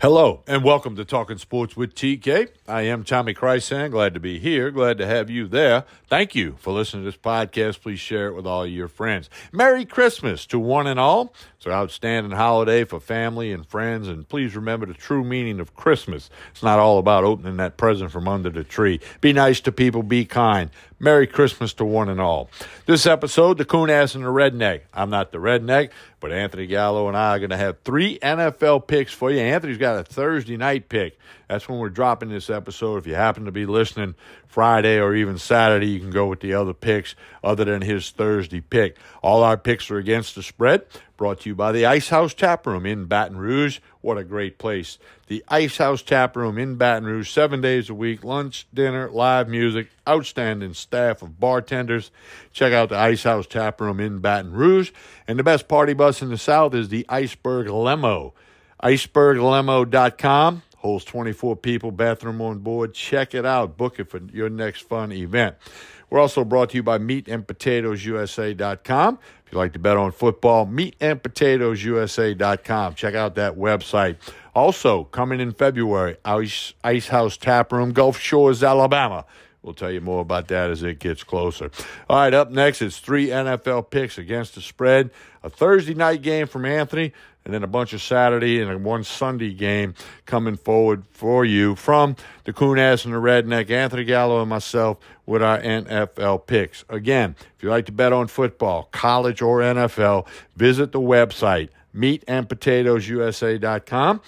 Hello and welcome to Talking Sports with TK. I am Tommy Krysan. Glad to be here. Glad to have you there. Thank you for listening to this podcast. Please share it with all your friends. Merry Christmas to one and all. It's an outstanding holiday for family and friends. And please remember the true meaning of Christmas. It's not all about opening that present from under the tree. Be nice to people. Be kind. Merry Christmas to one and all. This episode, the Coon Ass and the Redneck. I'm not the redneck, but Anthony Gallo and I are going to have three NFL picks for you. Anthony's got a Thursday night pick. That's when we're dropping this episode. If you happen to be listening Friday or even Saturday, you can go with the other picks other than his Thursday pick. All our picks are against the spread. Brought to you by the Ice House Tap Room in Baton Rouge. What a great place. The Ice House Tap Room in Baton Rouge, seven days a week, lunch, dinner, live music, outstanding staff of bartenders. Check out the Ice House Tap Room in Baton Rouge. And the best party bus in the South is the Iceberg Limo. IcebergLimo.com holds 24 people, bathroom on board. Check it out. Book it for your next fun event. We're also brought to you by meatandpotatoesusa.com. If you like to bet on football, meatandpotatoesusa.com. Check out that website. Also, coming in February, Ice, House Tap Room, Gulf Shores, Alabama. We'll tell you more about that as it gets closer. All right, up next, it's three NFL picks against the spread, a Thursday night game from Anthony, and then a bunch of Saturday and one Sunday game coming forward for you from the Coon Ass and the Redneck, Anthony Gallo and myself with our NFL picks. Again, if you like to bet on football, college or NFL, visit the website meatandpotatoesusa.com.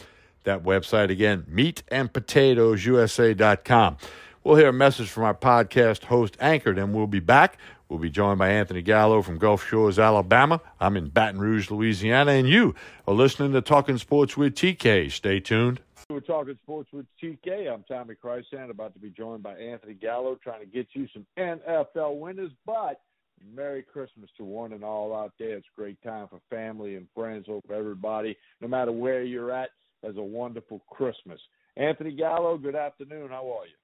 That website again, meatandpotatoesusa.com. We'll hear a message from our podcast host, Anchored, and we'll be back. We'll be joined by Anthony Gallo from Gulf Shores, Alabama. I'm in Baton Rouge, Louisiana, and you are listening to Talking Sports with TK. Stay tuned. We're talking sports with TK. I'm Tommy Krysan, about to be joined by Anthony Gallo, trying to get you some NFL winners. But Merry Christmas to one and all out there. It's a great time for family and friends. Hope everybody, no matter where you're at, has a wonderful Christmas. Anthony Gallo, good afternoon. How are you?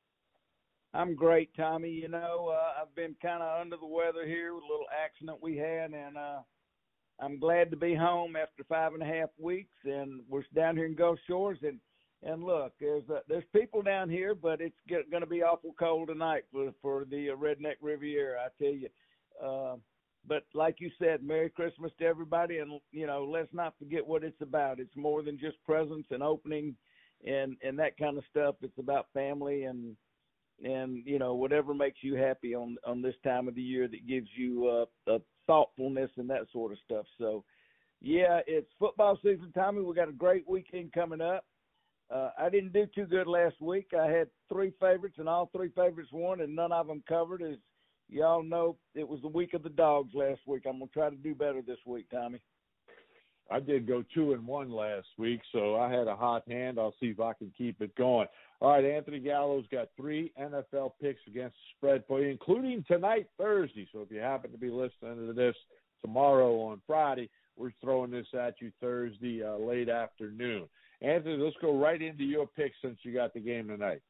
I'm great, Tommy. You know, uh, I've been kind of under the weather here with a little accident we had, and uh, I'm glad to be home after five and a half weeks. And we're down here in Gulf Shores, and and look, there's uh, there's people down here, but it's going to be awful cold tonight for for the uh, Redneck Riviera. I tell you. Uh, but like you said, Merry Christmas to everybody, and you know, let's not forget what it's about. It's more than just presents and opening, and and that kind of stuff. It's about family and and you know whatever makes you happy on on this time of the year that gives you uh, a thoughtfulness and that sort of stuff. So, yeah, it's football season, Tommy. We got a great weekend coming up. Uh, I didn't do too good last week. I had three favorites, and all three favorites won, and none of them covered. As y'all know, it was the week of the dogs last week. I'm gonna try to do better this week, Tommy. I did go two and one last week, so I had a hot hand. I'll see if I can keep it going. All right, Anthony Gallo's got three NFL picks against the spread for you, including tonight, Thursday. So if you happen to be listening to this tomorrow on Friday, we're throwing this at you Thursday uh, late afternoon. Anthony, let's go right into your picks since you got the game tonight.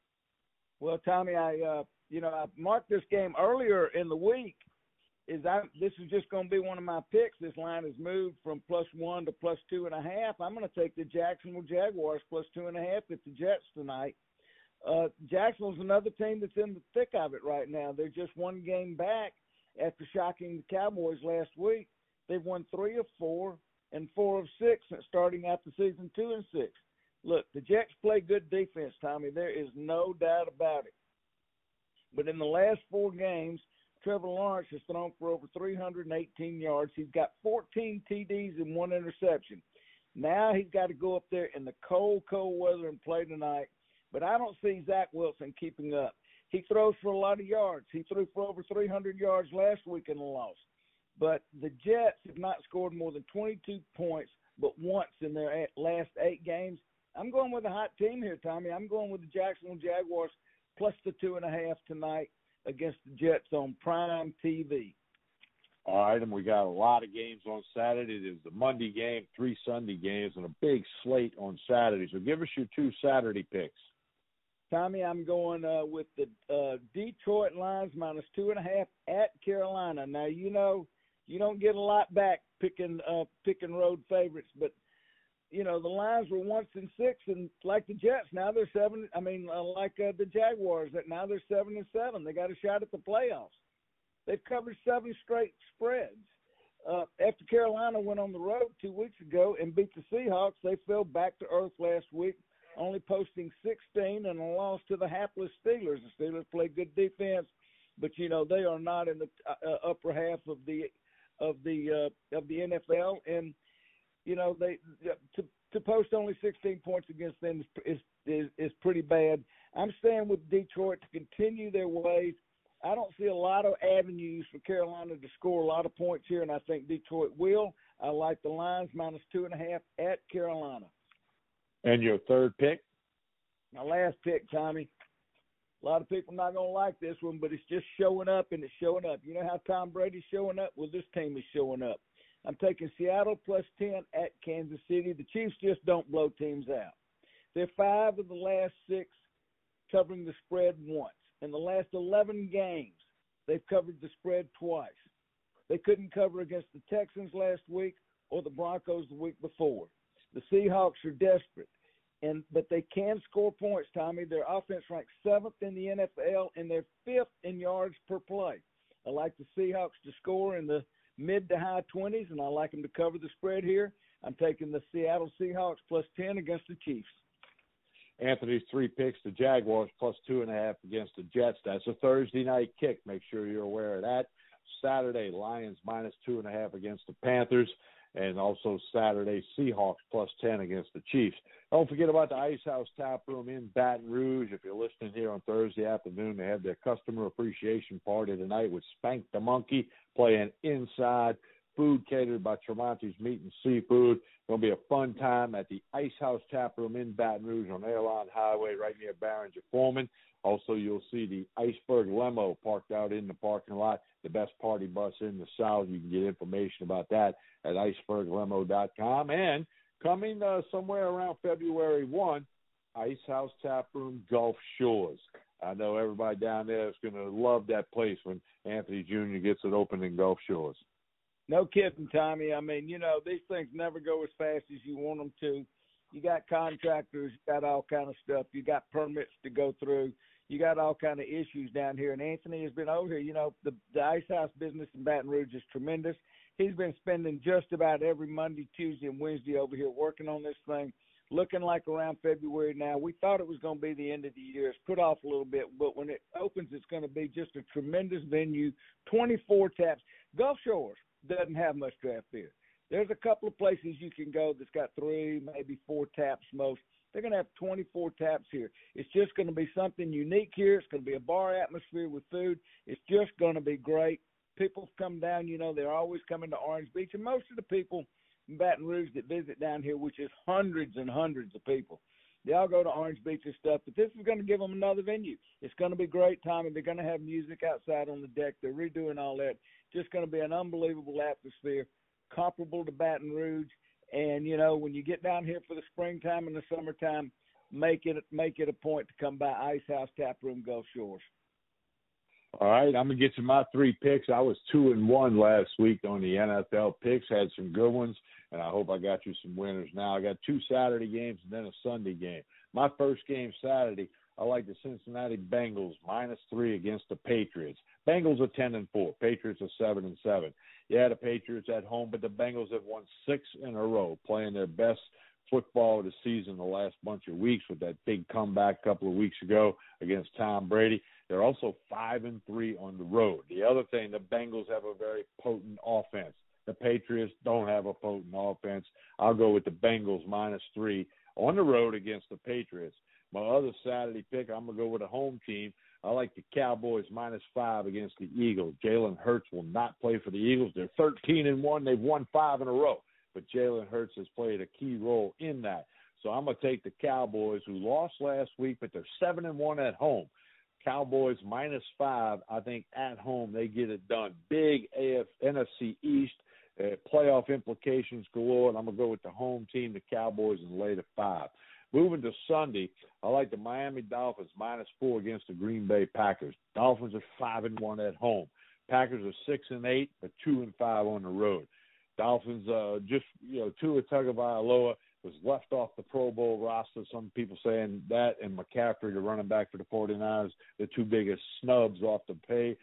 Well, Tommy, I uh, you know I marked this game earlier in the week is I this is just going to be one of my picks. This line has moved from plus one to plus two and a half. I'm going to take the Jacksonville Jaguars plus two and a half at the Jets tonight. Uh, Jacksonville's another team that's in the thick of it right now. They're just one game back after shocking the Cowboys last week. They've won three of four and four of six since starting out the season two and six. Look, the Jets play good defense, Tommy. There is no doubt about it. But in the last four games, Trevor Lawrence has thrown for over 318 yards. He's got 14 TDs and one interception. Now he's got to go up there in the cold, cold weather and play tonight. But I don't see Zach Wilson keeping up. He throws for a lot of yards. He threw for over 300 yards last week in the loss. But the Jets have not scored more than 22 points, but once in their last eight games. I'm going with a hot team here, Tommy. I'm going with the Jacksonville Jaguars plus the two and a half tonight against the Jets on Prime TV. All right, and we got a lot of games on Saturday. There's the Monday game, three Sunday games, and a big slate on Saturday. So give us your two Saturday picks. Tommy, I'm going uh, with the uh, Detroit Lions minus two and a half at Carolina. Now you know you don't get a lot back picking uh, picking road favorites, but you know the Lions were once in six, and like the Jets, now they're seven. I mean, uh, like uh, the Jaguars, that now they're seven and seven. They got a shot at the playoffs. They've covered seven straight spreads. Uh, after Carolina went on the road two weeks ago and beat the Seahawks, they fell back to earth last week, only posting 16 and a loss to the hapless Steelers. The Steelers played good defense, but you know they are not in the uh, upper half of the of the uh, of the NFL, and you know they to to post only 16 points against them is is is pretty bad. I'm staying with Detroit to continue their ways. I don't see a lot of avenues for Carolina to score a lot of points here, and I think Detroit will. I like the Lions minus two and a half at Carolina. And your third pick? My last pick, Tommy. A lot of people not gonna like this one, but it's just showing up and it's showing up. You know how Tom Brady's showing up? Well, this team is showing up. I'm taking Seattle plus ten at Kansas City. The Chiefs just don't blow teams out. They're five of the last six covering the spread once. In the last 11 games, they've covered the spread twice. They couldn't cover against the Texans last week or the Broncos the week before. The Seahawks are desperate, and but they can score points. Tommy, their offense ranks seventh in the NFL, and they're fifth in yards per play. I like the Seahawks to score in the mid to high 20s, and I like them to cover the spread here. I'm taking the Seattle Seahawks plus 10 against the Chiefs. Anthony's three picks, the Jaguars plus two and a half against the Jets. That's a Thursday night kick. Make sure you're aware of that. Saturday, Lions minus two and a half against the Panthers, and also Saturday, Seahawks plus 10 against the Chiefs. Don't forget about the Ice House Tap Room in Baton Rouge. If you're listening here on Thursday afternoon, they have their customer appreciation party tonight with Spank the Monkey playing inside food catered by Tremonti's Meat and Seafood. It'll be a fun time at the Ice House Tap Room in Baton Rouge on Airline Highway, right near Barringer Foreman. Also, you'll see the Iceberg Limo parked out in the parking lot, the best party bus in the South. You can get information about that at iceberglimo.com. And coming uh, somewhere around February 1, Ice House Tap Room Gulf Shores. I know everybody down there is going to love that place when Anthony Jr. gets it open in Gulf Shores. No kidding, Tommy. I mean, you know, these things never go as fast as you want them to. You got contractors, you got all kind of stuff. You got permits to go through. You got all kind of issues down here. And Anthony has been over here. You know, the the ice house business in Baton Rouge is tremendous. He's been spending just about every Monday, Tuesday, and Wednesday over here working on this thing. Looking like around February now. We thought it was going to be the end of the year. It's put off a little bit, but when it opens, it's going to be just a tremendous venue. 24 taps. Gulf Shores, doesn't have much draft beer. There's a couple of places you can go that's got three, maybe four taps most. They're going to have 24 taps here. It's just going to be something unique here. It's going to be a bar atmosphere with food. It's just going to be great. People come down, you know, they're always coming to Orange Beach, and most of the people in Baton Rouge that visit down here, which is hundreds and hundreds of people, they all go to Orange Beach and stuff. But this is going to give them another venue. It's going to be great time, and they're going to have music outside on the deck. They're redoing all that just going to be an unbelievable atmosphere, comparable to Baton Rouge. And you know, when you get down here for the springtime and the summertime, make it make it a point to come by Ice House Tap Room Gulf Shores. All right, I'm gonna get you my three picks. I was two and one last week on the NFL picks. Had some good ones, and I hope I got you some winners. Now I got two Saturday games and then a Sunday game. My first game Saturday, I like the Cincinnati Bengals minus three against the Patriots. Bengals are ten and four. Patriots are seven and seven. Yeah, the Patriots at home, but the Bengals have won six in a row, playing their best football of the season the last bunch of weeks with that big comeback a couple of weeks ago against Tom Brady. They're also five and three on the road. The other thing, the Bengals have a very potent offense. The Patriots don't have a potent offense. I'll go with the Bengals minus three on the road against the Patriots. My other Saturday pick, I'm gonna go with a home team. I like the Cowboys minus five against the Eagles. Jalen Hurts will not play for the Eagles. They're 13 and one. They've won five in a row, but Jalen Hurts has played a key role in that. So I'm gonna take the Cowboys, who lost last week, but they're seven and one at home. Cowboys minus five. I think at home they get it done. Big AF NFC East. Uh, playoff implications galore, and I'm gonna go with the home team, the Cowboys, and lay the five. Moving to Sunday, I like the Miami Dolphins minus four against the Green Bay Packers. Dolphins are five and one at home. Packers are six and eight, but two and five on the road. Dolphins uh, just you know Tua Tagovailoa. was left off the Pro Bowl roster. Some people saying that and McCaffrey, the running back for the 49ers, the two biggest snubs off the pay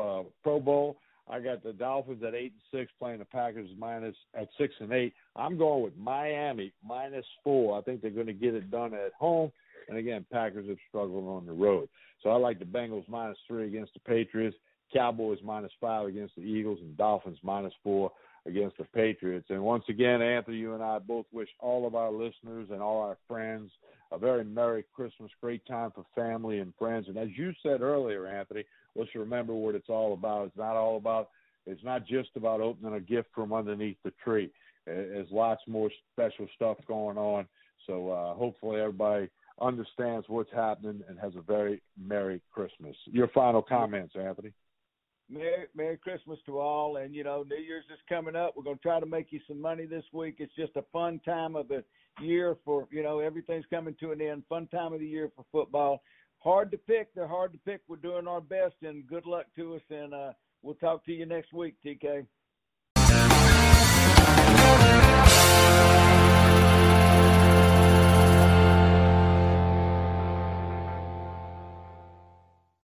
uh, Pro Bowl. I got the Dolphins at eight and six playing the Packers minus at six and eight. I'm going with Miami minus four. I think they're going to get it done at home. And again, Packers have struggled on the road. So I like the Bengals minus three against the Patriots, Cowboys minus five against the Eagles, and Dolphins minus four against the Patriots. And once again, Anthony, you and I both wish all of our listeners and all our friends a very Merry Christmas, great time for family and friends. And as you said earlier, Anthony, let's remember what it's all about. It's not all about, it's not just about opening a gift from underneath the tree. There's lots more special stuff going on. So uh, hopefully everybody understands what's happening and has a very Merry Christmas. Your final comments, Anthony. Merry, Merry Christmas to all. And, you know, New Year's is coming up. We're going to try to make you some money this week. It's just a fun time of the year for, you know, everything's coming to an end. Fun time of the year for football. Hard to pick. They're hard to pick. We're doing our best, and good luck to us. And uh, we'll talk to you next week, TK.